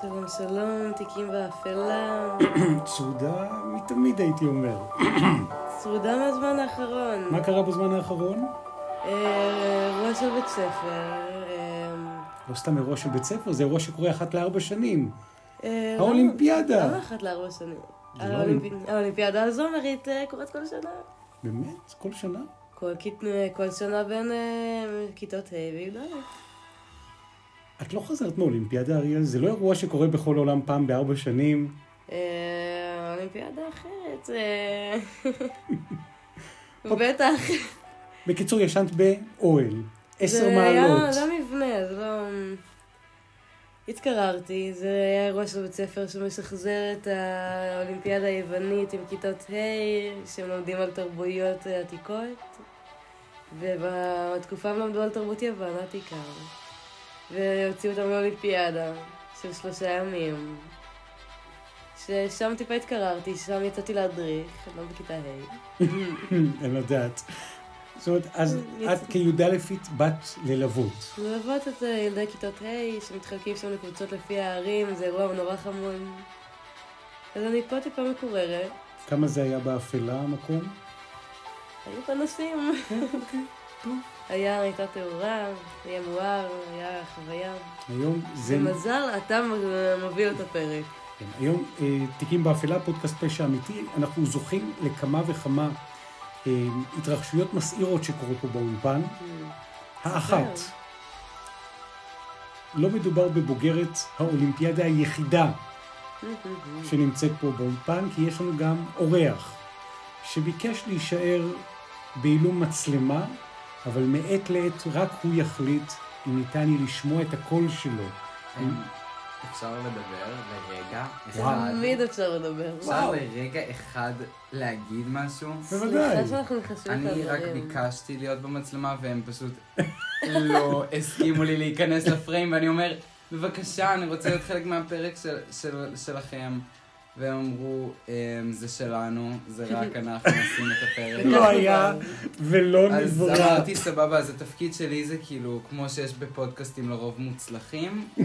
שלום שלום, תיקים באפלה. צרודה מתמיד הייתי אומר. צרודה מהזמן האחרון. מה קרה בזמן האחרון? אה, אירוע של בית ספר. אה, לא סתם אירוע של בית ספר, זה אירוע שקורה אחת לארבע שנים. אה, האולימפיאדה. למה אחת לארבע שנים? לא האולימפי- האולימפיאדה הזומרית אה, קורית כל שנה. באמת? כל שנה? כל שנה בין כיתות ה' וי"א. את לא חזרת מאולימפיאדה, אריאל? זה לא אירוע שקורה בכל העולם פעם בארבע שנים. אה, אולימפיאדה אחרת. בטח. בקיצור, ישנת באוהל. עשר זה היה, מעלות. זה מבנה, זה לא... התקררתי, זה היה אירוע של בית ספר שמשחזר את האולימפיאדה היוונית עם כיתות ה' שהם לומדים על תרבויות עתיקות ובתקופה הם למדו על תרבות יוון העתיקה והוציאו אותם לאולימפיאדה של שלושה ימים ששם טיפה התקררתי, שם יצאתי להדריך, לא בכיתה ה' אין לדעת. זאת אומרת, אז את כי"אית בת ללוות. ללוות את אה, ילדי כיתות ה' שמתחלקים שם לקבוצות לפי הערים, זה אירוע נורא חמוד. אז אני פה טיפה מקוררת, כמה זה היה באפלה המקום? היו פנסים. הים הייתה תאורה, היה מואר, היה חוויה. היום זה... במזל אתה מ- מוביל את הפרק. כן, היום אה, תיקים באפלה, פודקאסט פשע אמיתי, אנחנו זוכים לכמה וכמה אה, התרחשויות מסעירות שקורות פה באולפן. האחת, לא מדובר בבוגרת האולימפיאדה היחידה שנמצאת פה באולפן, כי יש לנו גם אורח שביקש להישאר בעילום מצלמה, אבל מעת לעת רק הוא יחליט אם ניתן לי לשמוע את הקול שלו. אפשר לדבר לרגע וואו. אחד? תמיד אפשר לדבר. אפשר לרגע אחד להגיד משהו? בוודאי. אני רק ביקשתי להיות במצלמה והם פשוט לא הסכימו לי להיכנס לפריים ואני אומר, בבקשה, אני רוצה להיות חלק מהפרק של- של- שלכם. והם אמרו, "אמ, זה שלנו, זה רק אנחנו עושים את הפרק. לא היה ולא אז נברא. אמרתי סבבה, אז התפקיד שלי זה כאילו, כמו שיש בפודקאסטים לרוב מוצלחים, אמ,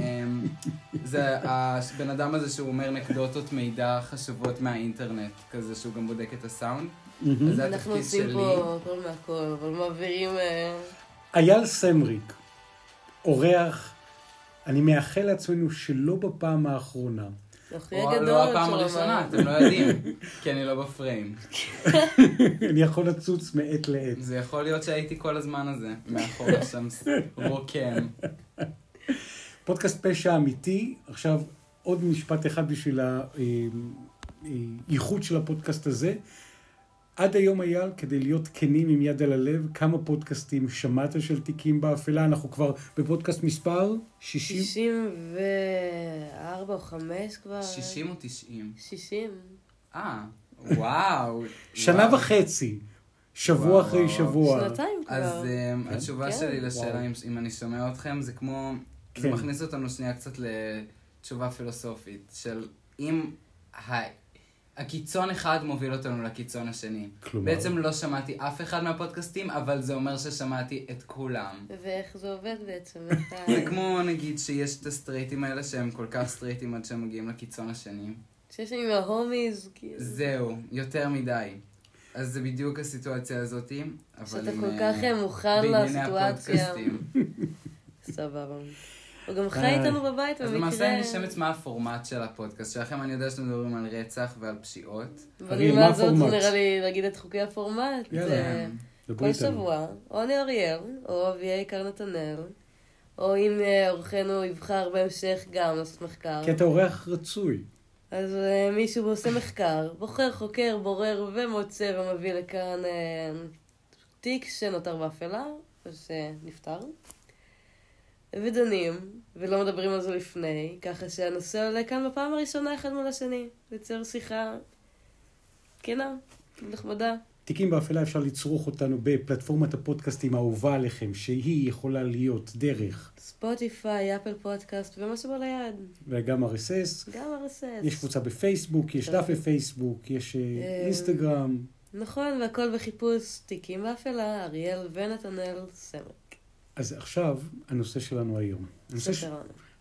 זה הבן אדם הזה שהוא אומר נקדוטות מידע חשובות מהאינטרנט, כזה שהוא גם בודק את הסאונד. אז זה אנחנו התפקיד עושים שלי. פה הכל מהכל, אבל מעבירים... אה, אייל סמריק, אורח, אני מאחל לעצמנו שלא בפעם האחרונה. הגדול לא הפעם הראשונה. אתם לא יודעים, כי אני לא בפריים. אני יכול לצוץ מעת לעת. זה יכול להיות שהייתי כל הזמן הזה, מאחורה שם רוקם. פודקאסט פשע אמיתי, עכשיו עוד משפט אחד בשביל הייחוד של הפודקאסט הזה. עד היום אייל, כדי להיות כנים עם יד על הלב, כמה פודקאסטים שמעת של תיקים באפלה? אנחנו כבר בפודקאסט מספר 60? 64 או 5 כבר. 60 או 90? 60. אה, וואו. שנה וואו. וחצי, שבוע וואו, אחרי וואו. שבוע. שנתיים כבר. אז um, כן? התשובה כן. שלי לשאלה. אם, אם אני שומע אתכם זה כמו, זה כן. מכניס אותנו שנייה קצת לתשובה פילוסופית של אם ה... הקיצון אחד מוביל אותנו לקיצון השני. כלומר? בעצם לא שמעתי אף אחד מהפודקאסטים, אבל זה אומר ששמעתי את כולם. ואיך זה עובד בעצם? זה כמו נגיד שיש את הסטרייטים האלה שהם כל כך סטרייטים עד שהם מגיעים לקיצון השני. שיש עם ההומיז, כאילו. זהו, יותר מדי. אז זה בדיוק הסיטואציה הזאתי, אבל שאתה עם, כל אה, כך מוכן בענייני לסיטואציה. הפודקאסטים. סבבה. הוא גם חי אה. איתנו בבית אז במקרה. למעשה אני שמץ מה הפורמט של הפודקאסט שלכם, אני יודע שאתם מדברים על רצח ועל פשיעות. אריאל, מה בנימה זאת הפורמט? נראה לי להגיד את חוקי הפורמט. כל. שבוע, או אני אריאל, או אביה עיקר נתנאל, או אם אה, אורחנו יבחר בהמשך גם לעשות מחקר. כי אתה אורח רצוי. אז אה, מישהו עושה מחקר, בוחר, חוקר, בורר ומוצא ומביא לכאן תיק שנותר באפלה, או שנפטר. ודנים, ולא מדברים על זה לפני, ככה שהנושא עולה כאן בפעם הראשונה אחד מול השני. ליצור שיחה כנה, נחמדה. תיקים באפלה אפשר לצרוך אותנו בפלטפורמת הפודקאסטים האהובה עליכם, שהיא יכולה להיות דרך, ספוטיפיי, אפל פודקאסט ומה שבא ליד. וגם RSS. גם RSS. יש קבוצה בפייסבוק, יש דף בפייסבוק, יש אה, אה, אינסטגרם. נכון, והכל בחיפוש תיקים באפלה, אריאל ונתנאל סמק. אז עכשיו, הנושא שלנו היום. הנושא, ש...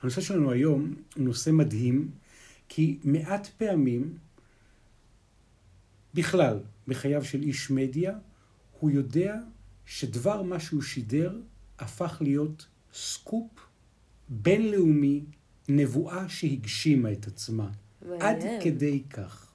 הנושא שלנו היום הוא נושא מדהים, כי מעט פעמים, בכלל, בחייו של איש מדיה, הוא יודע שדבר מה שהוא שידר הפך להיות סקופ בינלאומי, נבואה שהגשימה את עצמה. מעניין. עד כדי כך.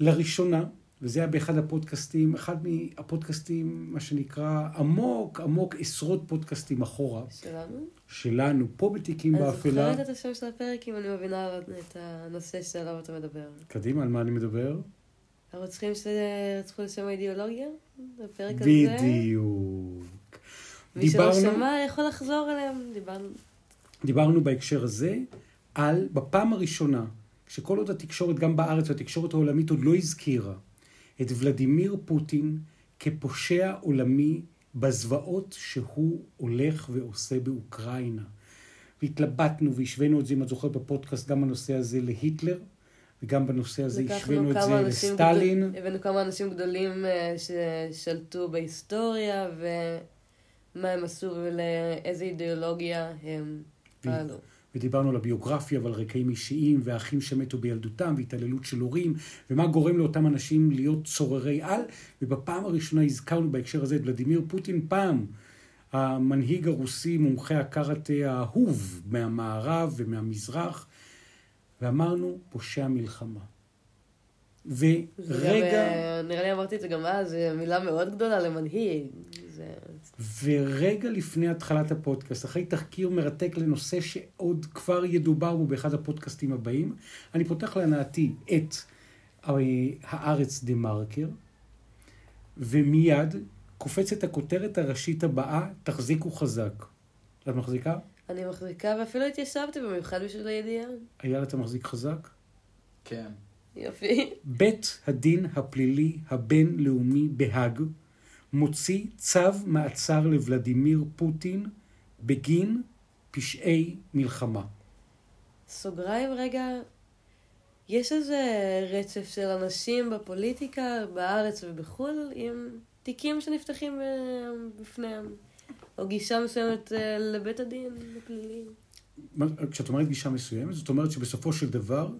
לראשונה, וזה היה באחד הפודקאסטים, אחד מהפודקאסטים, מה שנקרא, עמוק, עמוק, עשרות פודקאסטים אחורה, שלנו? שלנו, פה בתיקים אני באפלה. זוכרת את השם של הפרק אם אני מבינה את הנושא שעליו אתה מדבר. קדימה, על מה אני מדבר? הרוצחים שרצחו לשם האידיאולוגיה? הפרק הזה? בדיוק. מי שלא דיברנו- שמע יכול לחזור אליהם. דיברנו... דיברנו בהקשר הזה על, בפעם הראשונה, שכל עוד התקשורת, גם בארץ, והתקשורת העולמית עוד לא הזכירה את ולדימיר פוטין כפושע עולמי בזוועות שהוא הולך ועושה באוקראינה. והתלבטנו והשווינו את זה, אם את זוכרת בפודקאסט, גם בנושא הזה להיטלר, וגם בנושא הזה השווינו את זה לסטלין. גדול- הבאנו כמה אנשים גדולים אה, ששלטו בהיסטוריה, ומה הם עשו ולאיזה אידיאולוגיה הם פעלו. ודיברנו על הביוגרפיה ועל רקעים אישיים, והאחים שמתו בילדותם, והתעללות של הורים, ומה גורם לאותם אנשים להיות צוררי על. ובפעם הראשונה הזכרנו בהקשר הזה את ולדימיר פוטין פעם, המנהיג הרוסי, מומחה הקראטה האהוב מהמערב ומהמזרח, ואמרנו, פושע מלחמה. גם, ורגע... אה, נראה לי אמרתי את זה גם אז, מילה מאוד גדולה למנהיג. זה... ורגע לפני התחלת הפודקאסט, אחרי תחקיר מרתק לנושא שעוד כבר ידובר בו באחד הפודקאסטים הבאים, אני פותח להנאתי את אה, הארץ דה מרקר, ומיד קופצת הכותרת הראשית הבאה, תחזיקו חזק. את מחזיקה? אני מחזיקה ואפילו התיישבתי במיוחד בשביל הידיעה. אייל, אתה מחזיק חזק? כן. יופי. בית הדין הפלילי הבינלאומי בהאג מוציא צו מעצר לוולדימיר פוטין בגין פשעי מלחמה. סוגריים רגע, יש איזה רצף של אנשים בפוליטיקה, בארץ ובחו"ל, עם תיקים שנפתחים אה, בפניהם, או גישה מסוימת אה, לבית הדין הפלילי. כשאת אומרת גישה מסוימת, זאת אומרת שבסופו של דבר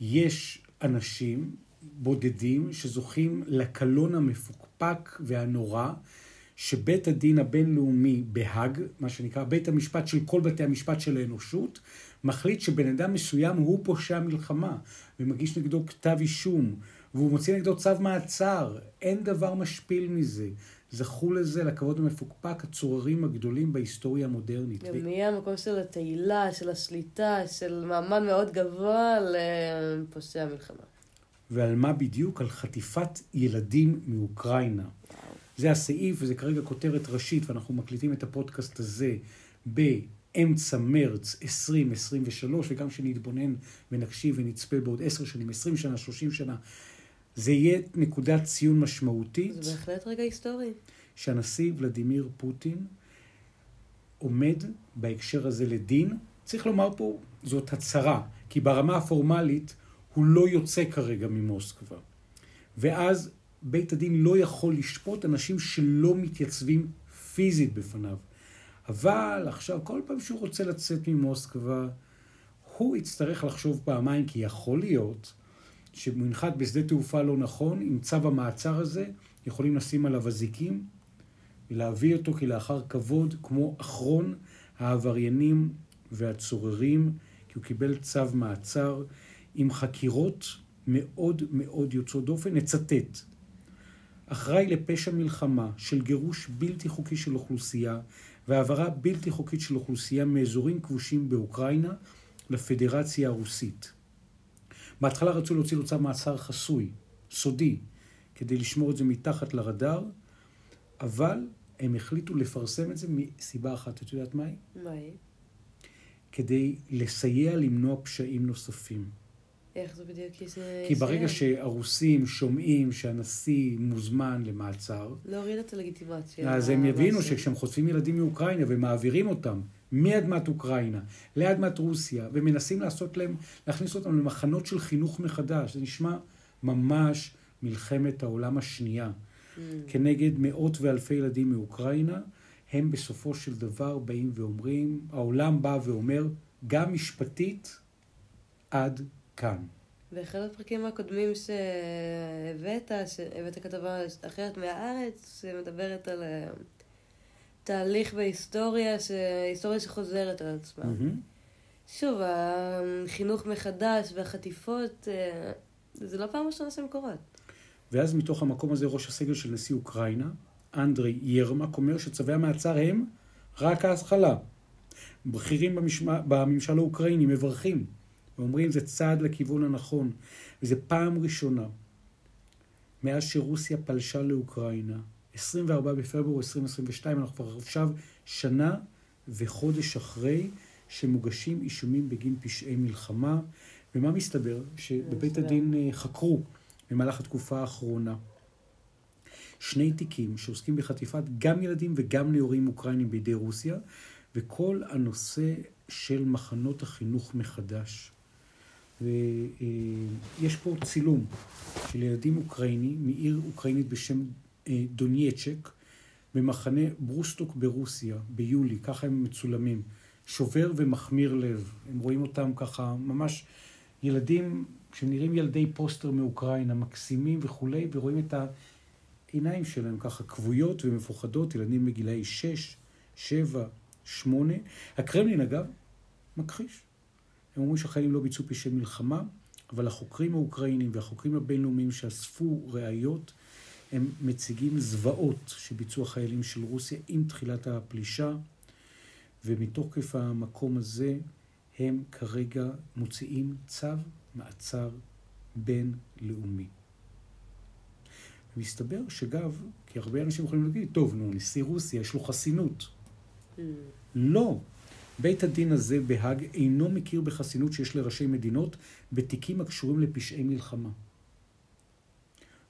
יש אנשים בודדים שזוכים לקלון המפוקפק והנורא שבית הדין הבינלאומי בהאג, מה שנקרא בית המשפט של כל בתי המשפט של האנושות, מחליט שבן אדם מסוים הוא פושע מלחמה ומגיש נגדו כתב אישום והוא מוציא נגדו צו מעצר. אין דבר משפיל מזה. זכו לזה, לכבוד המפוקפק, הצוררים הגדולים בהיסטוריה המודרנית. גם מהמקום של התהילה, של השליטה, של מעמד מאוד גבוה לפושע מלחמה. ועל מה בדיוק? על חטיפת ילדים מאוקראינה. זה הסעיף, וזה כרגע כותרת ראשית, ואנחנו מקליטים את הפודקאסט הזה באמצע מרץ 2023, וגם כשנתבונן ונקשיב ונצפה בעוד עשר שנים, עשרים שנה, שלושים שנה, זה יהיה נקודת ציון משמעותית. זה בהחלט רגע היסטורי. שהנשיא ולדימיר פוטין עומד בהקשר הזה לדין. צריך לומר פה, זאת הצהרה, כי ברמה הפורמלית הוא לא יוצא כרגע ממוסקבה. ואז בית הדין לא יכול לשפוט אנשים שלא מתייצבים פיזית בפניו. אבל עכשיו, כל פעם שהוא רוצה לצאת ממוסקבה, הוא יצטרך לחשוב פעמיים, כי יכול להיות שהוא ינחת בשדה תעופה לא נכון, עם צו המעצר הזה, יכולים לשים עליו אזיקים ולהביא אותו כלאחר כבוד, כמו אחרון העבריינים והצוררים, כי הוא קיבל צו מעצר עם חקירות מאוד מאוד יוצאות דופן. נצטט: אחראי לפשע מלחמה של גירוש בלתי חוקי של אוכלוסייה והעברה בלתי חוקית של אוכלוסייה מאזורים כבושים באוקראינה לפדרציה הרוסית. בהתחלה רצו להוציא לו צו מעצר חסוי, סודי, כדי לשמור את זה מתחת לרדאר, אבל הם החליטו לפרסם את זה מסיבה אחת, את יודעת מהי? מה היא? כדי לסייע למנוע פשעים נוספים. איך זה בדיוק יסיים? כי ברגע שהרוסים שומעים שהנשיא מוזמן למעצר, להוריד את הלגיטימציה. אז הם יבינו. שכשהם חוטפים ילדים מאוקראינה ומעבירים אותם מאדמת אוקראינה לאדמת רוסיה, ומנסים לעשות להם, להכניס אותם למחנות של חינוך מחדש, זה נשמע ממש מלחמת העולם השנייה. Mm. כנגד מאות ואלפי ילדים מאוקראינה, הם בסופו של דבר באים ואומרים, העולם בא ואומר, גם משפטית, עד כאן. באחד הפרקים הקודמים שהבאת, שהבאת כתבה אחרת מהארץ, שמדברת על אה, תהליך בהיסטוריה, היסטוריה שחוזרת על עצמה. מהמם. שוב, החינוך מחדש והחטיפות, אה, זה לא פעם ראשונה שהן קורות. ואז מתוך המקום הזה ראש הסגל של נשיא אוקראינה, אנדרי ירמק, אומר שצווי המעצר הם רק ההתחלה. בכירים במשמע, בממשל האוקראיני מברכים ואומרים זה צעד לכיוון הנכון. וזו פעם ראשונה מאז שרוסיה פלשה לאוקראינה, 24 בפברואר 2022, אנחנו כבר עכשיו שנה וחודש אחרי שמוגשים אישומים בגין פשעי מלחמה. ומה מסתבר? שבבית. הדין אה, חקרו במהלך התקופה האחרונה שני תיקים שעוסקים בחטיפת גם ילדים וגם נאורים אוקראינים בידי רוסיה, וכל הנושא של מחנות החינוך מחדש. ויש פה צילום של ילדים אוקראינים מעיר אוקראינית בשם אה, דונייצ'ק, במחנה ברוסטוק ברוסיה, ביולי, ככה הם מצולמים. שובר ומחמיר לב. הם רואים אותם ככה, ממש ילדים שנראים ילדי פוסטר מאוקראינה, מקסימים וכולי, ורואים את העיניים שלהם ככה כבויות ומפוחדות, ילדים בגילאי 6, 7, 8. הקרמלין, אגב, מכחיש. הם אומרים שהחיילים לא ביצעו פשעי מלחמה, אבל החוקרים האוקראינים והחוקרים הבינלאומיים שאספו ראיות, הם מציגים זוועות שביצעו החיילים של רוסיה עם תחילת הפלישה, ומתוקף המקום הזה הם כרגע מוציאים צו מעצר בינלאומי. מסתבר שגב, כי הרבה אנשים יכולים להגיד, טוב, נו, נשיא רוסיה, יש לו חסינות. Mm. לא. בית הדין הזה בהאג אינו מכיר בחסינות שיש לראשי מדינות בתיקים הקשורים לפשעי מלחמה.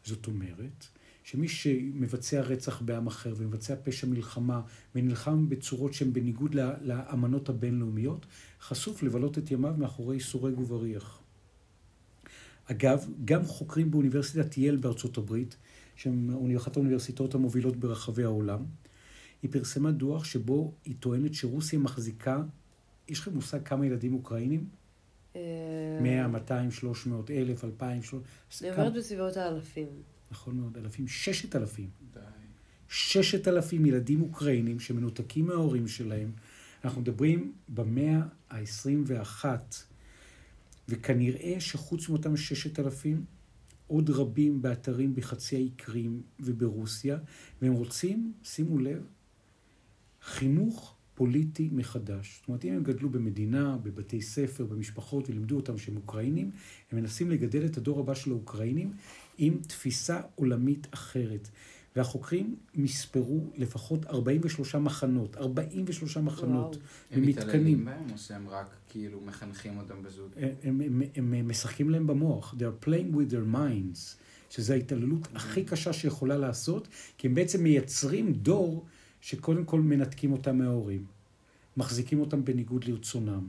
זאת אומרת, שמי שמבצע רצח בעם אחר ומבצע פשע מלחמה ונלחם בצורות שהן בניגוד לאמנות הבינלאומיות, חשוף לבלות את ימיו מאחורי סורג ובריח. אגב, גם חוקרים באוניברסיטת יל בארצות הברית, שהן אחת האוניברסיטאות המובילות ברחבי העולם, היא פרסמה דוח שבו היא טוענת שרוסיה מחזיקה, יש לכם מושג כמה ילדים אוקראינים? אה, 100, 200, 300, 1,000, 2,000, 300, אני אומרת בסביבות האלפים. נכון מאוד, אלפים, ששת אלפים. די. ששת אלפים ילדים אוקראינים שמנותקים מההורים שלהם. אנחנו מדברים במאה ה-21, וכנראה שחוץ מאותם ששת אלפים, עוד רבים באתרים בחצי האי קרים וברוסיה, והם רוצים, שימו לב, חינוך פוליטי מחדש. זאת אומרת, אם הם גדלו במדינה, בבתי ספר, במשפחות, ולימדו אותם שהם אוקראינים, הם מנסים לגדל את הדור הבא של האוקראינים עם תפיסה עולמית אחרת. והחוקרים מספרו לפחות 43 מחנות, 43 מחנות, הם ומתקנים. מתעללים בהם, או שהם רק כאילו מחנכים אותם בזוט? הם, הם, הם, הם משחקים להם במוח. They are playing with their minds, שזו ההתעללות הכי קשה שיכולה לעשות, כי הם בעצם מייצרים דור שקודם כל מנתקים אותם מההורים. מחזיקים אותם בניגוד לרצונם.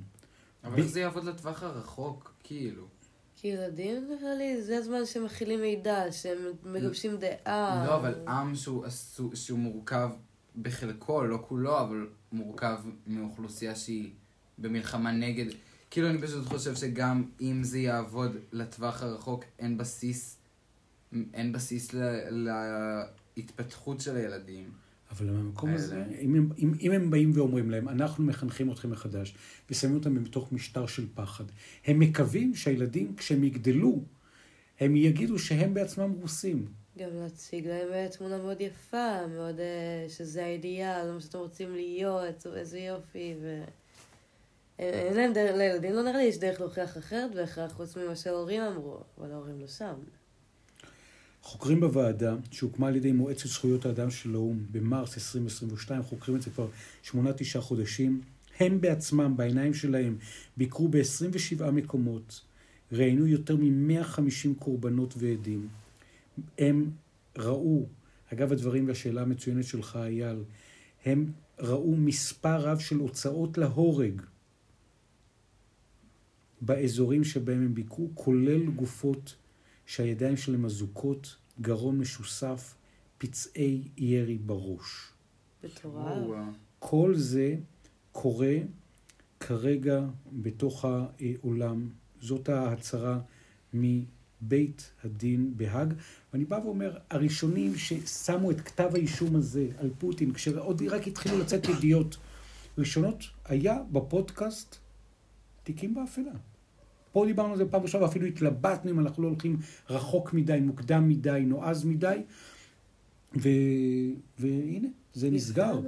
אבל ב- איך זה יעבוד לטווח הרחוק, כאילו? כי ילדים, נראה לי, זה הזמן שהם מכילים מידע, שהם מגבשים דעה. לא, אבל עם שהוא שהוא מורכב בחלקו, לא כולו, אבל מורכב מאוכלוסייה שהיא במלחמה נגד... כאילו, אני פשוט חושב שגם אם זה יעבוד לטווח הרחוק, אין בסיס, אין בסיס ל- להתפתחות של הילדים. אבל מהמקום. הזה, אם הם, אם, אם הם באים ואומרים להם, אנחנו מחנכים אתכם מחדש, ושמים אותם בתוך משטר של פחד, הם מקווים שהילדים, כשהם יגדלו, הם יגידו שהם בעצמם רוסים. גם להציג להם אה, תמונה מאוד יפה, מאוד אה, שזה האידיאל, מה שאתם רוצים להיות, איזה יופי, ו... אין להם דרך, לילדים לא נראה לי יש דרך להוכיח אחרת בהכרח, חוץ ממה שההורים אמרו, אבל ההורים לא שם. חוקרים בוועדה, שהוקמה על ידי מועצת זכויות האדם של האו"ם במרס 2022, חוקרים את זה כבר שמונה, תשעה חודשים, הם בעצמם, בעיניים שלהם, ביקרו ב-27 מקומות, ראיינו יותר מ-150 קורבנות ועדים. הם ראו, אגב הדברים והשאלה המצוינת שלך, אייל, הם ראו מספר רב של הוצאות להורג באזורים שבהם הם ביקרו, כולל גופות שהידיים שלהם אזוקות, גרון משוסף, פצעי ירי בראש. מטורף. וואו. כל זה קורה כרגע בתוך העולם. זאת ההצהרה מבית הדין בהאג. ואני בא ואומר, הראשונים ששמו את כתב האישום הזה על פוטין, כשעוד רק התחילו לצאת ידיעות ראשונות, היה בפודקאסט תיקים באפלה. פה דיברנו על זה פעם ראשונה, ואפילו התלבטנו אם אנחנו לא הולכים רחוק מדי, מוקדם מדי, נועז מדי. ו... והנה, זה נסגר.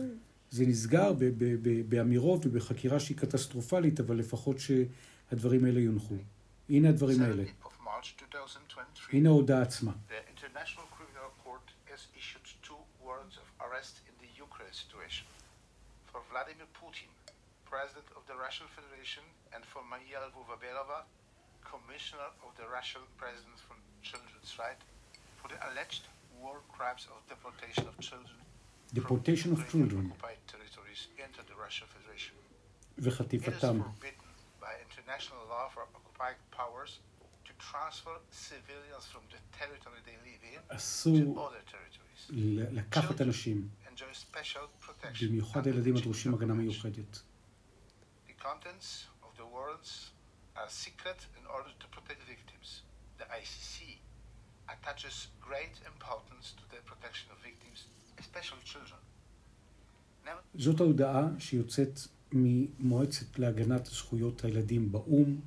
זה נסגר ב- ב- ב- באמירות ובחקירה שהיא קטסטרופלית, אבל לפחות שהדברים האלה יונחו. הנה הדברים האלה. 17th of March 2023, הנה ההודעה עצמה. the International Criminal Court has issued two warrants of arrest in the Ukraine situation. For Vladimir Putin, President of the Russian Federation, and for Maria Lvova-Belova, Commissioner of the Russian President for Children's Rights, for the alleged war crimes of deportation of children Deportation of children occupied territories into the Russian Federation. It is וחטיפתם. forbidden by international law for occupied powers to transfer civilians from the territory they live in to אסור other territories. ל- לקחת אנשים. במיוחד הילדים הדרושים הגנה. מיוחדת. The warrants are secret in order to protect victims. The ICC attaches great importance to the protection of victims, especially children. זאת ההודעה שיוצאת ממועצת להגנת זכויות הילדים באו"ם,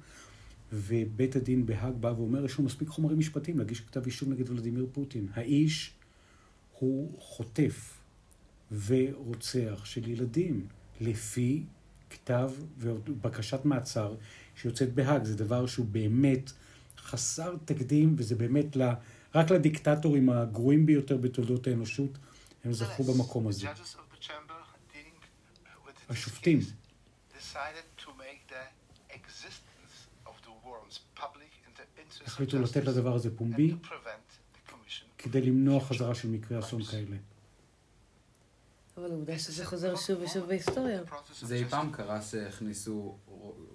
ובית הדין בהאג בא ואומר, יש לנו מספיק חומרים משפטיים להגיש כתב אישום נגד ולדימיר פוטין. האיש הוא חוטף ורוצח של ילדים, לפי כתב ובקשת מעצר שיוצאת בהאג. זה דבר שהוא באמת חסר תקדים, וזה באמת ל... רק לדיקטטורים הגרועים ביותר בתולדות האנושות, הם זכו במקום הזה. השופטים. החליטו לתת לדבר הזה פומבי, כדי למנוע חזרה של מקרי אסון כאלה. אבל עובדה שזה חוזר שוב ושוב בהיסטוריה. זה אי. פעם קרה שהכניסו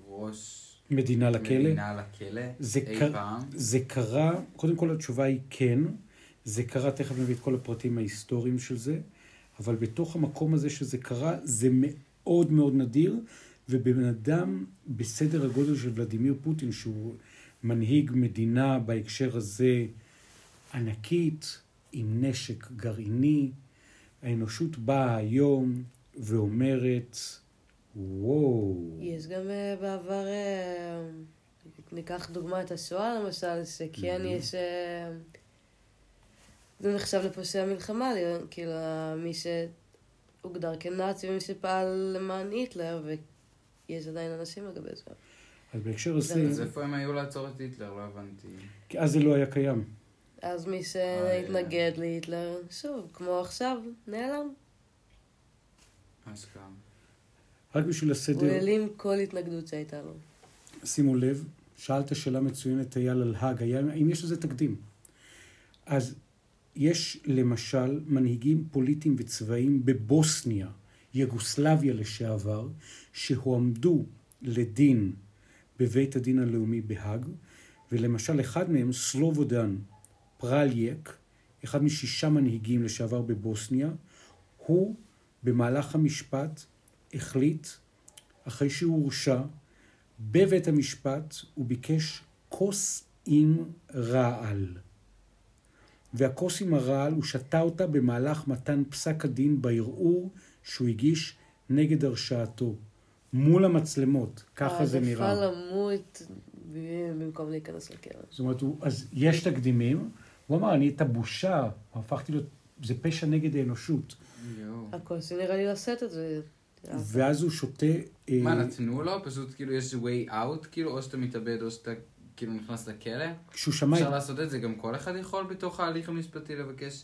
ראש מדינה לכלא. מדינה לכלא? זה אי קר- פעם? זה קרה, קודם כל התשובה היא כן, זה קרה, תכף נביא את כל הפרטים ההיסטוריים של זה, אבל בתוך המקום הזה שזה קרה, זה מאוד מאוד נדיר, ובן אדם בסדר הגודל של ולדימיר פוטין, שהוא מנהיג מדינה בהקשר הזה ענקית, עם נשק גרעיני, האנושות באה היום ואומרת, וואו, יש גם אה, בעבר, אה, ניקח דוגמא את השואה למשל, שכן. יש... אה, זה נחשב לפושע מלחמה, כאילו מי שהוגדר כנאצי ומי שפעל למען היטלר, ויש עדיין אנשים לגבי זה. אז בהקשר זה- הזה, אז איפה הם היו לעצור את היטלר? לא הבנתי. כי אז זה לא היה קיים. אז מי אה, שהתנגד להיטלר, שוב, כמו עכשיו, נעלם. אשכרה. רק בשביל הוא הסדר, העלים כל התנגדות שהייתה לו. שימו לב, שאלת שאלה מצוינת, אייל, על האג, היה, האם יש לזה תקדים? אז יש למשל מנהיגים פוליטיים וצבאיים בבוסניה, יוגוסלביה לשעבר, שהועמדו לדין בבית הדין הלאומי בהאג, ולמשל אחד מהם, סלובודן פרליאק, אחד משישה מנהיגים לשעבר בבוסניה, הוא במהלך המשפט החליט, אחרי שהוא הורשע, בבית המשפט הוא ביקש כוס עם רעל. והכוס עם הרעל, הוא שתה אותה במהלך מתן פסק הדין בערעור שהוא הגיש נגד הרשעתו. מול המצלמות, ככה זה נראה. העדפה למות במקום להיכנס לכלא. זאת אומרת, הוא, אז יש תקדימים. הוא אמר, אני את הבושה, הפכתי להיות, זה פשע נגד האנושות. הכוסי נראה לי לשאת את זה. ואז הוא שותה... אה, מה, נתנו לו? פשוט כאילו יש way out, כאילו, או שאתה מתאבד או שאתה כאילו נכנס לכלא? כשהוא שמע אפשר. לעשות את זה, גם כל אחד יכול בתוך ההליך המשפטי לבקש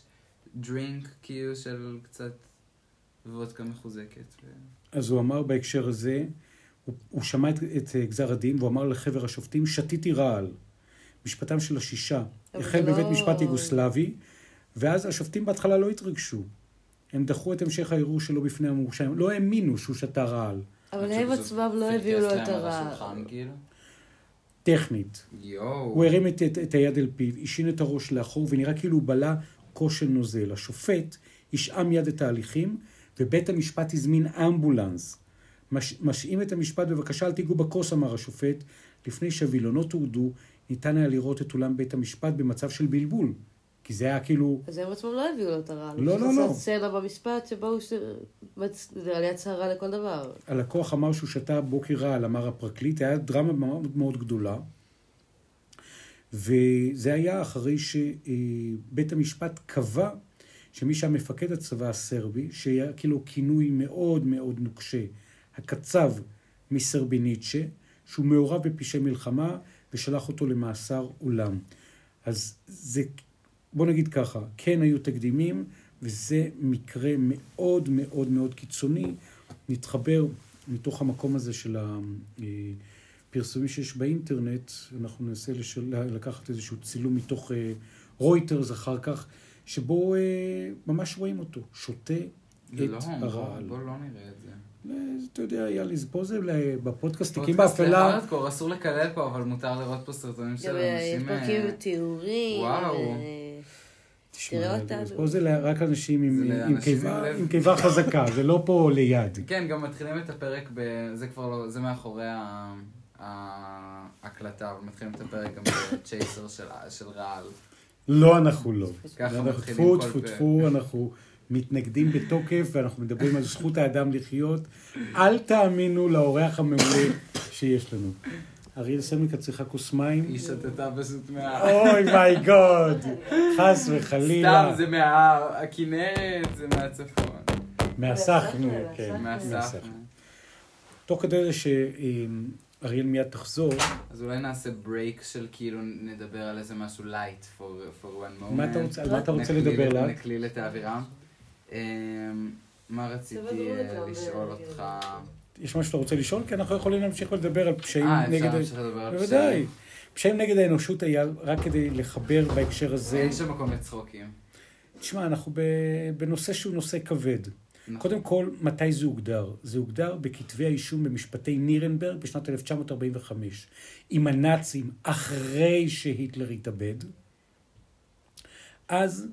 דרינק, כאילו, של קצת וודקה מחוזקת. אז הוא אמר בהקשר הזה, הוא, הוא שמע את, את אה, גזר הדין, והוא אמר לחבר השופטים, שתיתי רעל. משפטם של השישה החל בבית לא- משפט יוגוסלבי, ואז השופטים בהתחלה לא התרגשו. הם דחו את המשך הערעור שלו בפני המורשע, הם לא האמינו שהוא שתה רעל. אבל הם עצמם לא הביאו לו את על הרע. השולחן, כאילו. טכנית. יואו. הוא הרים את, את, את היד אל פיו, השין את הראש לאחור, ונראה כאילו הוא בלע כוס של נוזל. השופט השעה מיד את ההליכים, ובית המשפט הזמין אמבולנס. מש, משעים את המשפט, בבקשה אל תיגעו בכוס, אמר השופט. לפני שהווילונות הורדו, ניתן היה לראות את אולם בית המשפט במצב של בלבול. כי זה היה כאילו... אז הם עצמם לא הביאו לו את הרעל. לא, לא, לא. סצנה במשפט שבו הוא זה עליית סערה לכל דבר. הלקוח אמר שהוא שתה בוקר רעל, אמר הפרקליט, היה דרמה מאוד מאוד גדולה. וזה היה אחרי שבית המשפט קבע שמי שהיה מפקד הצבא הסרבי, שהיה כאילו כינוי מאוד מאוד נוקשה, הקצב מסרביניצ'ה, שהוא מעורב בפשעי מלחמה ושלח אותו למאסר עולם. אז זה, בוא נגיד ככה, כן היו תקדימים, וזה מקרה מאוד מאוד מאוד קיצוני. נתחבר מתוך המקום הזה של הפרסומים שיש באינטרנט, אנחנו ננסה לשל... לקחת איזשהו צילום מתוך אה, רויטרס אחר כך, שבו אה, ממש רואים אותו, שותה את לא, הרעל. בוא לא נראה את זה. אה, אתה יודע, יאללה, זה פה זה ל- בפודקאסט תיקים פודקאסט באפלה. הארדקור, אסור לקלל פה, אבל מותר לראות פה סרטונים של אה, יש אנשים... פרקים אה, ותיאורים. וואו. אה, תשמע, תראה אותנו. פה זה ל- רק אנשים עם- קיבה- חזקה, זה לא פה ליד. כן, גם מתחילים את הפרק. זה כבר לא... זה מאחורי ההקלטה, אבל מתחילים את הפרק גם בצ'ייסר של- רעל. לא, אנחנו לא. ככה מתחילים טפו, כל טפו, פרק. טפו, אנחנו מתנגדים בתוקף, ואנחנו מדברים על זכות האדם לחיות. אל תאמינו לאורח המעולה שיש לנו. אריאל את צריכה כוס מים? היא שתתה פשוט מה... אוי מיי גוד, חס וחלילה. סתם, זה מהכנרת, זה מהצפון. מהסחנו, כן. מהסחנה. תוך כדי זה שאריאל מיד תחזור, אז אולי נעשה break של כאילו נדבר על איזה משהו light for, for one moment. מה אתה רוצה- על מה אתה רוצה נקליל- לדבר לייט? נקליל את האווירה. אמ, מה רציתי אה, לשאול אה, אותך? יש משהו שאתה רוצה לשאול? כי אנחנו יכולים להמשיך ולדבר על פשעים אה, נגד... אפשר ה- להמשיך לדבר על בוודאי. פשעים. פשעים נגד האנושות היה, רק כדי לחבר בהקשר הזה. אין שם מקום לצחוקים. תשמע, אנחנו בנושא שהוא נושא כבד. נכון. קודם כל, מתי זה הוגדר? זה הוגדר בכתבי האישום במשפטי נירנברג בשנת 1945, עם הנאצים אחרי שהיטלר התאבד. אז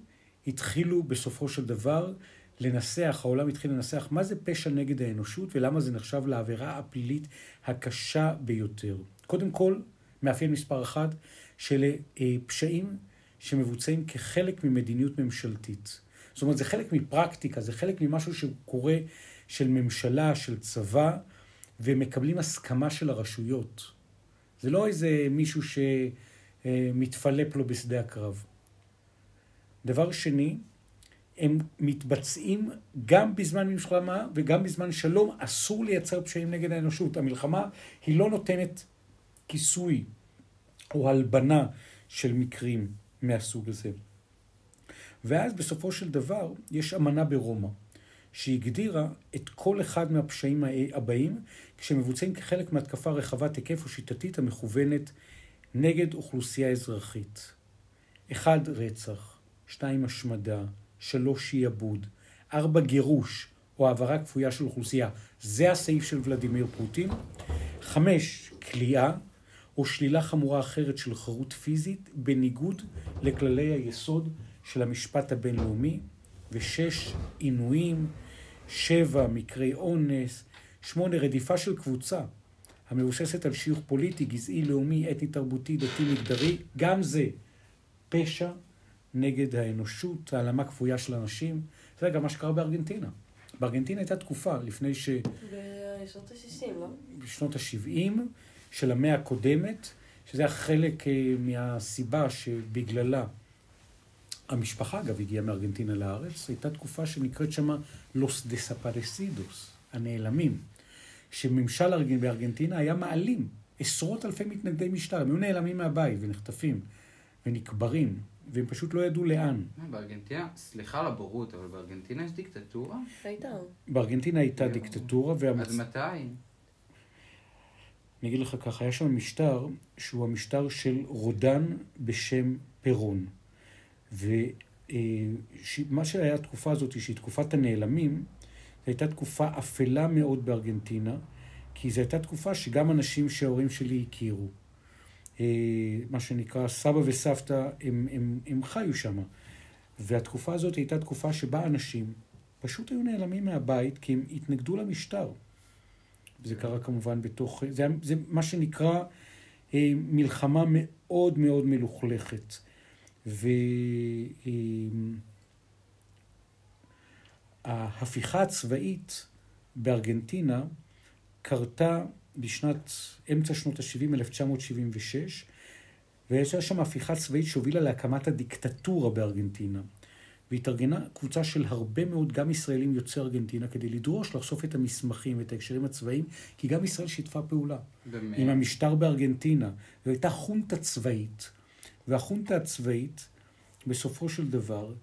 התחילו בסופו של דבר לנסח, העולם התחיל לנסח מה זה פשע נגד האנושות ולמה זה נחשב לעבירה הפלילית הקשה ביותר. קודם כל, מאפיין מספר אחד של אה, פשעים שמבוצעים כחלק ממדיניות ממשלתית. זאת אומרת, זה חלק מפרקטיקה, זה חלק ממשהו שקורה של ממשלה, של צבא, ומקבלים הסכמה של הרשויות. זה לא איזה מישהו שמתפלפ לו בשדה הקרב. דבר שני, הם מתבצעים גם בזמן מלחמה וגם בזמן שלום. אסור לייצר פשעים נגד האנושות. המלחמה היא לא נותנת כיסוי או הלבנה של מקרים מהסוג הזה. ואז בסופו של דבר יש אמנה ברומא, שהגדירה את כל אחד מהפשעים הבאים כשמבוצעים כחלק מהתקפה רחבת היקף או שיטתית המכוונת נגד אוכלוסייה אזרחית. אחד, רצח, שתיים, השמדה, שלוש, שיעבוד, ארבע, גירוש או העברה כפויה של אוכלוסייה. זה הסעיף של ולדימיר פוטין. חמש, כליאה או שלילה חמורה אחרת של חירות פיזית בניגוד לכללי היסוד של המשפט הבינלאומי, ושש, עינויים, שבע, מקרי אונס, שמונה, רדיפה של קבוצה המבוססת על שיוך פוליטי, גזעי, לאומי, אתני, תרבותי, דתי, מגדרי, גם זה פשע נגד האנושות, העלמה כפויה של אנשים. זה גם מה שקרה בארגנטינה. בארגנטינה הייתה תקופה לפני ש... בשנות ה-60, לא? בשנות ה-70 של המאה הקודמת, שזה היה חלק אה, מהסיבה שבגללה המשפחה, אגב, הגיעה מארגנטינה לארץ, הייתה תקופה שנקראת שמה לוס דספרסידוס, הנעלמים, שממשל ארג- בארגנטינה היה מעלים עשרות אלפי מתנגדי משטר, הם היו נעלמים מהבית ונחטפים ונקברים, והם פשוט לא ידעו לאן. מה, בארגנטינה, סליחה על הבורות, אבל בארגנטינה יש דיקטטורה? הייתה. בארגנטינה הייתה. דיקטטורה, והמצ... עד מתי? אני אגיד לך ככה, היה שם משטר שהוא המשטר של רודן בשם פרון. ומה שהיה התקופה הזאת, שהיא תקופת הנעלמים, זו הייתה תקופה אפלה מאוד בארגנטינה, כי זו הייתה תקופה שגם אנשים שההורים שלי הכירו, אה, מה שנקרא סבא וסבתא, הם, הם, הם חיו שם. והתקופה הזאת הייתה תקופה שבה אנשים פשוט היו נעלמים מהבית כי הם התנגדו למשטר. זה קרה כמובן בתוך, זה, זה מה שנקרא אה, מלחמה מאוד מאוד מלוכלכת. וההפיכה הצבאית בארגנטינה קרתה בשנת, אמצע שנות ה-70, 1976, והייתה שם הפיכה צבאית שהובילה להקמת הדיקטטורה בארגנטינה. והתארגנה קבוצה של הרבה מאוד, גם ישראלים יוצאי ארגנטינה, כדי לדרוש לחשוף את המסמכים ואת ההקשרים הצבאיים, כי גם ישראל שיתפה פעולה. באמת. עם המשטר בארגנטינה, והייתה חונטה צבאית, והחונטה הצבאית, בסופו של דבר,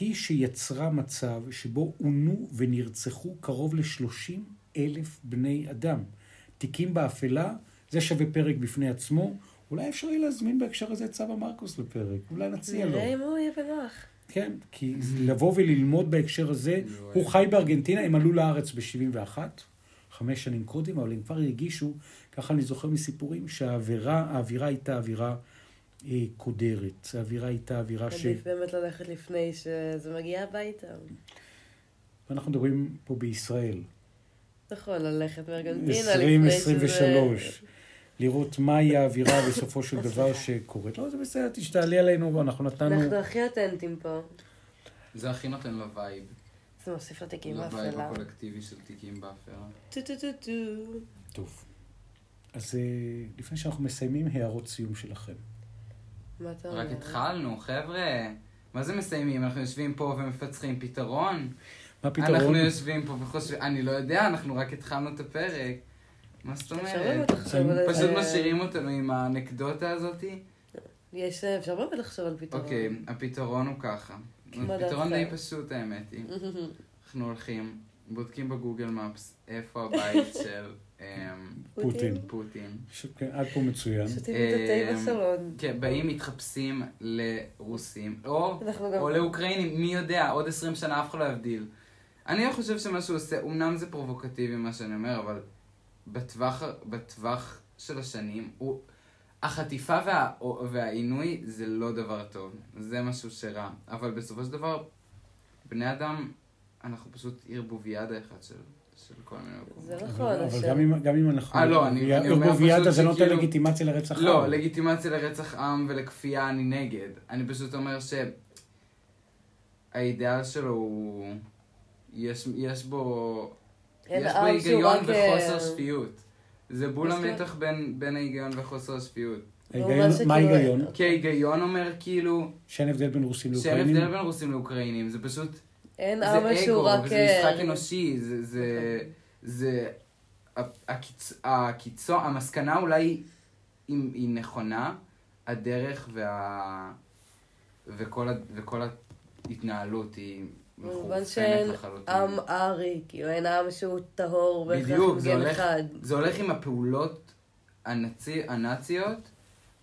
היא שיצרה מצב שבו עונו ונרצחו קרוב ל-30 אלף בני אדם. תיקים באפלה, זה שווה פרק בפני עצמו. אולי אפשר יהיה להזמין בהקשר הזה את סבא מרקוס לפרק, אולי נציע לו. נראה אם הוא יהיה בנוח. כן, כי לבוא וללמוד בהקשר הזה, לא, הוא חי בארגנטינה, הם עלו לארץ ב-71, חמש שנים קודם, אבל הם כבר הרגישו, ככה אני זוכר מסיפורים, שהאווירה, האווירה הייתה אווירה אה, קודרת. האווירה הייתה אווירה ש... עדיף באמת ללכת לפני שזה מגיע הביתה. ואנחנו מדברים פה בישראל, נכון, ללכת מארגנטינה לפני שזה... 2023. לראות מהי האווירה בסופו של דבר שקורית. לא, זה בסדר, תשתעלי עלינו, אנחנו נתנו... אנחנו הכי אותנטיים פה. זה הכי נותן לו vibe. זה מוסיף לתיקים ל vibe באפלה. הקולקטיבי של תיקים באפלה. טו טו טו טו. טוב. אז אה, לפני שאנחנו מסיימים, הערות סיום שלכם. מה אתה אומר? רק התחלנו, חבר'ה. מה זה מסיימים? אנחנו יושבים פה ומפצחים פתרון? מה אנחנו הפתרון? יושבים פה וחושבים, אני לא יודע, אנחנו רק התחלנו את הפרק. מה זאת אומרת? פשוט אה, משאירים אותנו עם האנקדוטה הזאתי? יש, אפשר באמת לחשוב על פתרון. אוקיי, הפתרון הוא ככה. דעתך? די פשוט האמת היא. אנחנו הולכים, בודקים בגוגל מפס איפה הבית של אמ, פוטין. פוטין. כן, עד פה מצוין. שותים את התה אמ, בסלון. כן, באים, מתחפשים לרוסים, אנחנו. או לאוקראינים, מי יודע, עוד 20 שנה אף אחד לא יבדיל. אני לא חושב שמה שהוא עושה, אמנם זה פרובוקטיבי מה שאני אומר, אבל בטווח, בטווח של השנים, הוא... החטיפה וה, והעינוי זה לא דבר טוב, זה משהו שרע. אבל בסופו של דבר, בני אדם, אנחנו פשוט ערבוביאדה אחד של, של כל מיני מקומות. זה נכון, אבל. גם אם- גם אם אנחנו... אה, לא, אני- אני אומר פשוט זה נותן שכאילו- לגיטימציה לרצח עם. לא, לגיטימציה לרצח עם ולכפייה אני נגד. אני פשוט אומר שהאידאל שלו הוא... יש, יש בו... אין יש בו היגיון רק, אה, וחוסר שפיות. זה בול המתח בין, בין ההיגיון וחוסר ממש מה ההיגיון? כי ההיגיון אומר כאילו, שאין הבדל בין רוסים שאין לאוקראינים? הבדל בין רוסים לאוקראינים, זה פשוט, אין זה עם שהוא אגו, רק... וזה משחק אה, אנושי, זה, זה, זה, הקיצ... הקיצון, המסקנה אולי אם היא נכונה, הדרך וה... וכל, ה... וכל ההתנהלות היא במובן לחלוטין. עם ארי, כאילו אין עם שהוא טהור בהכרח בדיוק, עם זה גן הולך- אחד. זה הולך עם הפעולות הנאצי... הנאציות,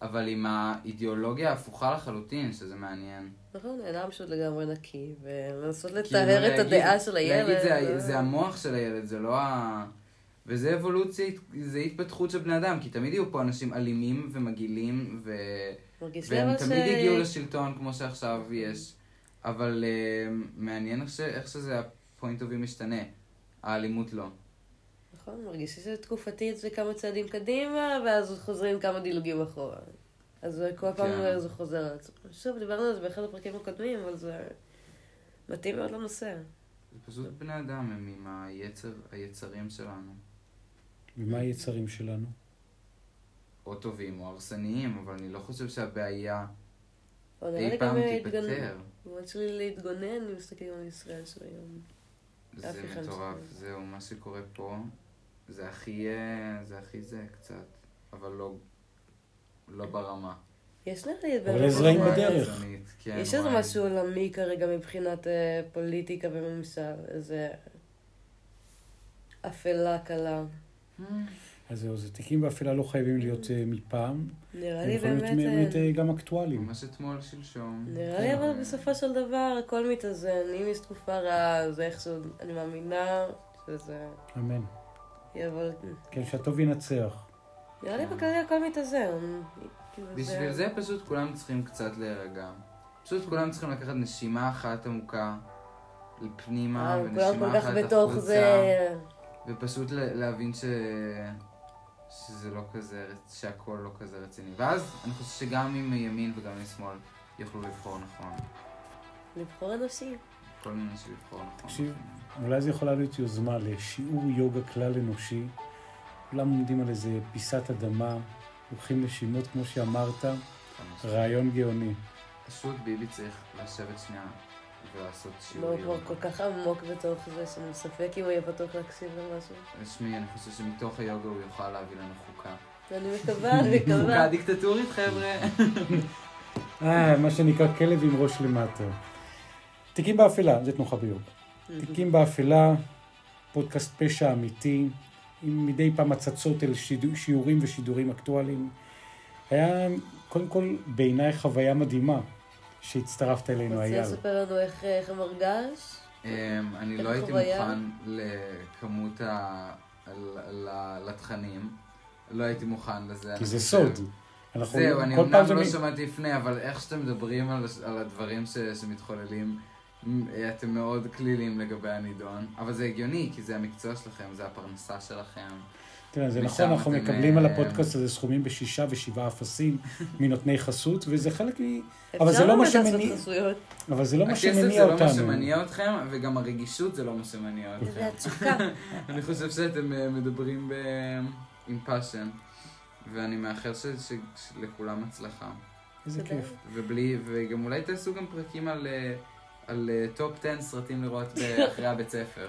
אבל עם האידיאולוגיה ההפוכה לחלוטין, שזה מעניין. נכון, אין עם שהוא לגמרי נקי, ולנסות כאילו, לטהר את להגיד- הדעה של הילד. להגיד זה, אה, זה המוח של הילד, זה לא ה... וזה אבולוציה, זה התפתחות של בני אדם, כי תמיד יהיו פה אנשים אלימים ומגעילים, ו... והם תמיד ש... הגיעו לשלטון כמו שעכשיו יש. אבל uh, מעניין איך, ש... איך שזה הפוינט אוף משתנה. האלימות לא. נכון, מרגיש שזה תקופתי אצלי כמה צעדים קדימה, ואז חוזרים כמה דילוגים אחורה. אז כל פעם כן. זה חוזר על עצמו. שוב, דיברנו על זה באחד הפרקים הקודמים, אבל זה מתאים מאוד לנושא. זה פשוט בני אדם, הם עם היצר, היצרים שלנו. ומה היצרים שלנו? או טובים או הרסניים, אבל אני לא חושב שהבעיה אי פעם. תיפתר. שלי להתגונן, אם מסתכלים על ישראל של היום. זה אחד מטורף, לא. זהו, מה שקורה פה, זה הכי, אה, זה הכי זה קצת, אבל לא, לא ברמה. יש נראה לי... אבל באמת יש זרעים איזה- בדרך. כן, יש איזה. משהו עולמי כרגע מבחינת אה, פוליטיקה וממשל, איזה אפלה קלה. אז זהו, זה תיקים באפלה לא חייבים להיות אה, מפעם. נראה הם לי יכולים להיות באמת... באמת אה, אה, גם אקטואליים. ממש אתמול, שלשום. נראה לי אבל בסופו של דבר הכל מתאזן. אם יש תקופה רעה, זה איכשהו, אני מאמינה שזה אמן. יבוא... כן, שהטוב ינצח. נראה לי בכללי הכל מתאזן. כאילו בשביל זה פשוט כולם צריכים קצת להירגע. פשוט כולם צריכים לקחת נשימה אחת עמוקה, פנימה, כולם ונשימה כל כך אחת בתוך החוצה, זה. ופשוט להבין ש... שזה לא כזה, שהכל לא כזה רציני. ואז אני חושב שגם עם ימין וגם עם שמאל יוכלו לבחור נכון. לבחור אנשים. כל מיני שלבחור נכון. תקשיב, אולי זה יכולה להיות יוזמה לשיעור יוגה כלל אנושי. כולם עומדים על איזה פיסת אדמה, לוקחים נשימות כמו שאמרת, רעיון גאוני. פשוט ביבי צריך לשבת שנייה ולעשות לא, שיעור הוא כבר יוגה. כל כך עמוק בתוך זה, שאני ספק אם הוא יהיה פתוח להקשיב למשהו. תשמעי, אני חושב שמתוך היוגה הוא יוכל להביא לנו חוקה. אני מקווה, אני חוקה מקווה. דיקטטורית, חבר'ה. אה, מה שנקרא כלב עם ראש למטה. תיקים באפלה, זה תנוחה ביוגה. תיקים באפלה, פודקאסט פשע אמיתי, עם מדי פעם הצצות אל שיעורים ושידורים אקטואליים. היה, קודם כל, בעיניי חוויה מדהימה שהצטרפת אלינו, רוצה אייל. לספר לנו איך איך מרגש? אמ, אני לא הייתי? מוכן לכמות ה... ל- ל- לתכנים. לא הייתי מוכן לזה. כי זה. סוד. אנחנו, זהו, אני אמנם לא שמעתי לפני, אבל איך שאתם מדברים על, על הדברים ש, שמתחוללים, מ- אתם מאוד כלילים לגבי הנידון. אבל זה הגיוני, כי זה המקצוע שלכם, זה הפרנסה שלכם. תראה, זה משם נכון, אנחנו מקבלים על אה, הפודקאסט הזה סכומים בשישה ושבעה אפסים מנותני חסות, וזה חלק מ... אבל זה לא מה שמניע- לעשות חסויות. אבל זה לא מה הכסף שמניע זה לא מה אותנו. שמניע אתכם, וגם הרגישות זה לא מה שמניע זה אתכם. התשוקה. אני חושב שאתם אה, מדברים ב... עם passion, ואני מאחל. שלכולם הצלחה. איזה. כיף. ובלי, וגם אולי תעשו גם פרקים על, אה, על אה, top 10 סרטים לראות אחרי הבית ספר.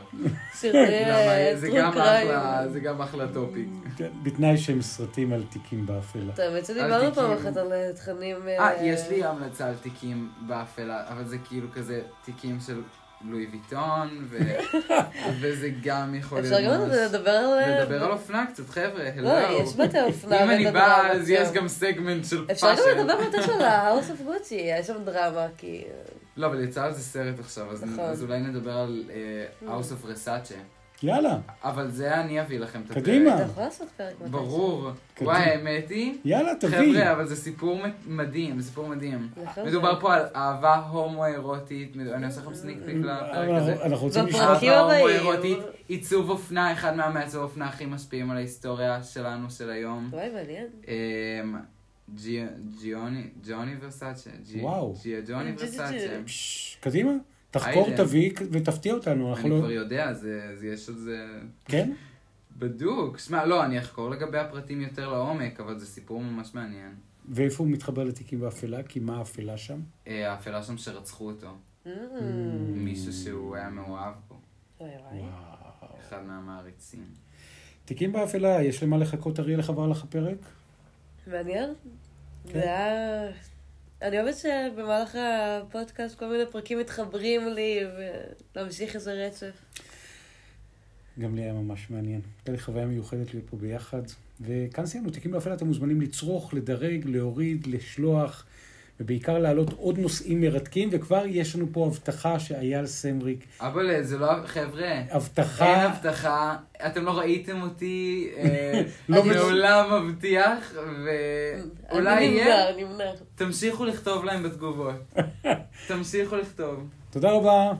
סרטי למה, זה גם. אחלה, זה גם אחלה topic. כן, בתנאי שהם סרטים על תיקים באפלה. את האמת שדיברנו פעם. אחת על אה, תכנים... אה, יש לי המלצה על תיקים באפלה, אבל זה כאילו כזה תיקים של לואי ויטון. וזה גם יכול אפשר גם לדבר על... לדבר על אופנה קצת, חבר'ה, לא, הלו. יש בתי אופנה. אם אני בא, אז יש. גם סגמנט של אפשר גם fashion. לדבר יותר של ה-house of Gucci, יש שם דרמה, כי... לא, אבל יצא על זה סרט עכשיו, אז נכון. אז אולי נדבר על אה, House of Versace. יאללה, אבל זה אני אביא לכם את הפרק. קדימה. אתה יכול לעשות פרק מתי ברור. קדימה. וואי, האמת היא, יאללה, תביא. חבר'ה, אבל זה סיפור מדהים, זה סיפור מדהים. נכון. מדובר פה על אהבה הומו-אירוטית, אני עושה לכם סניק פיק לפרק הזה. אנחנו אנחנו רוצים לשמוע... אהבה. הומו-אירוטית, עיצוב אופנה, אחד מהמעצבי האופנה הכי משפיעים על ההיסטוריה שלנו, של היום. וואי, מעניין. ג'י- ג'יוני, ג'וני ורסאצ'ה. וואו. ג'י- ג'וני ורסאצ'ה. קדימה, תחקור. תביא ותפתיע אותנו. אני לא... כבר יודע, זה, זה יש עוד זה... כן? בדוק. שמע, לא, אני אחקור לגבי הפרטים יותר לעומק, אבל זה סיפור ממש מעניין. ואיפה הוא מתחבר לתיקים באפלה? כי מה האפלה שם? אה, האפלה שם שרצחו אותו. Mm. מישהו שהוא היה מאוהב בו. אחד מהמעריצים. תיקים באפלה, יש למה לחכות, אריאל, עבר לך פרק? מעניין. כן. זה היה... אני אוהבת שבמהלך הפודקאסט כל מיני פרקים מתחברים לי, ולהמשיך איזה רצף. גם לי היה ממש מעניין. הייתה לי חוויה מיוחדת להיות פה ביחד. וכאן סיימנו, תיקים באפלה, אתם מוזמנים לצרוך, לדרג, להוריד, לשלוח, ובעיקר להעלות עוד נושאים מרתקים, וכבר יש לנו פה הבטחה שאייל סמריק, אבל זה לא, חבר'ה, הבטחה... אין הבטחה, אתם לא ראיתם אותי, אה, לא אני- מעולם מבטיח, ואולי אני יהיה, נמנע, נמנע. תמשיכו לכתוב להם בתגובות. תמשיכו לכתוב. תודה רבה.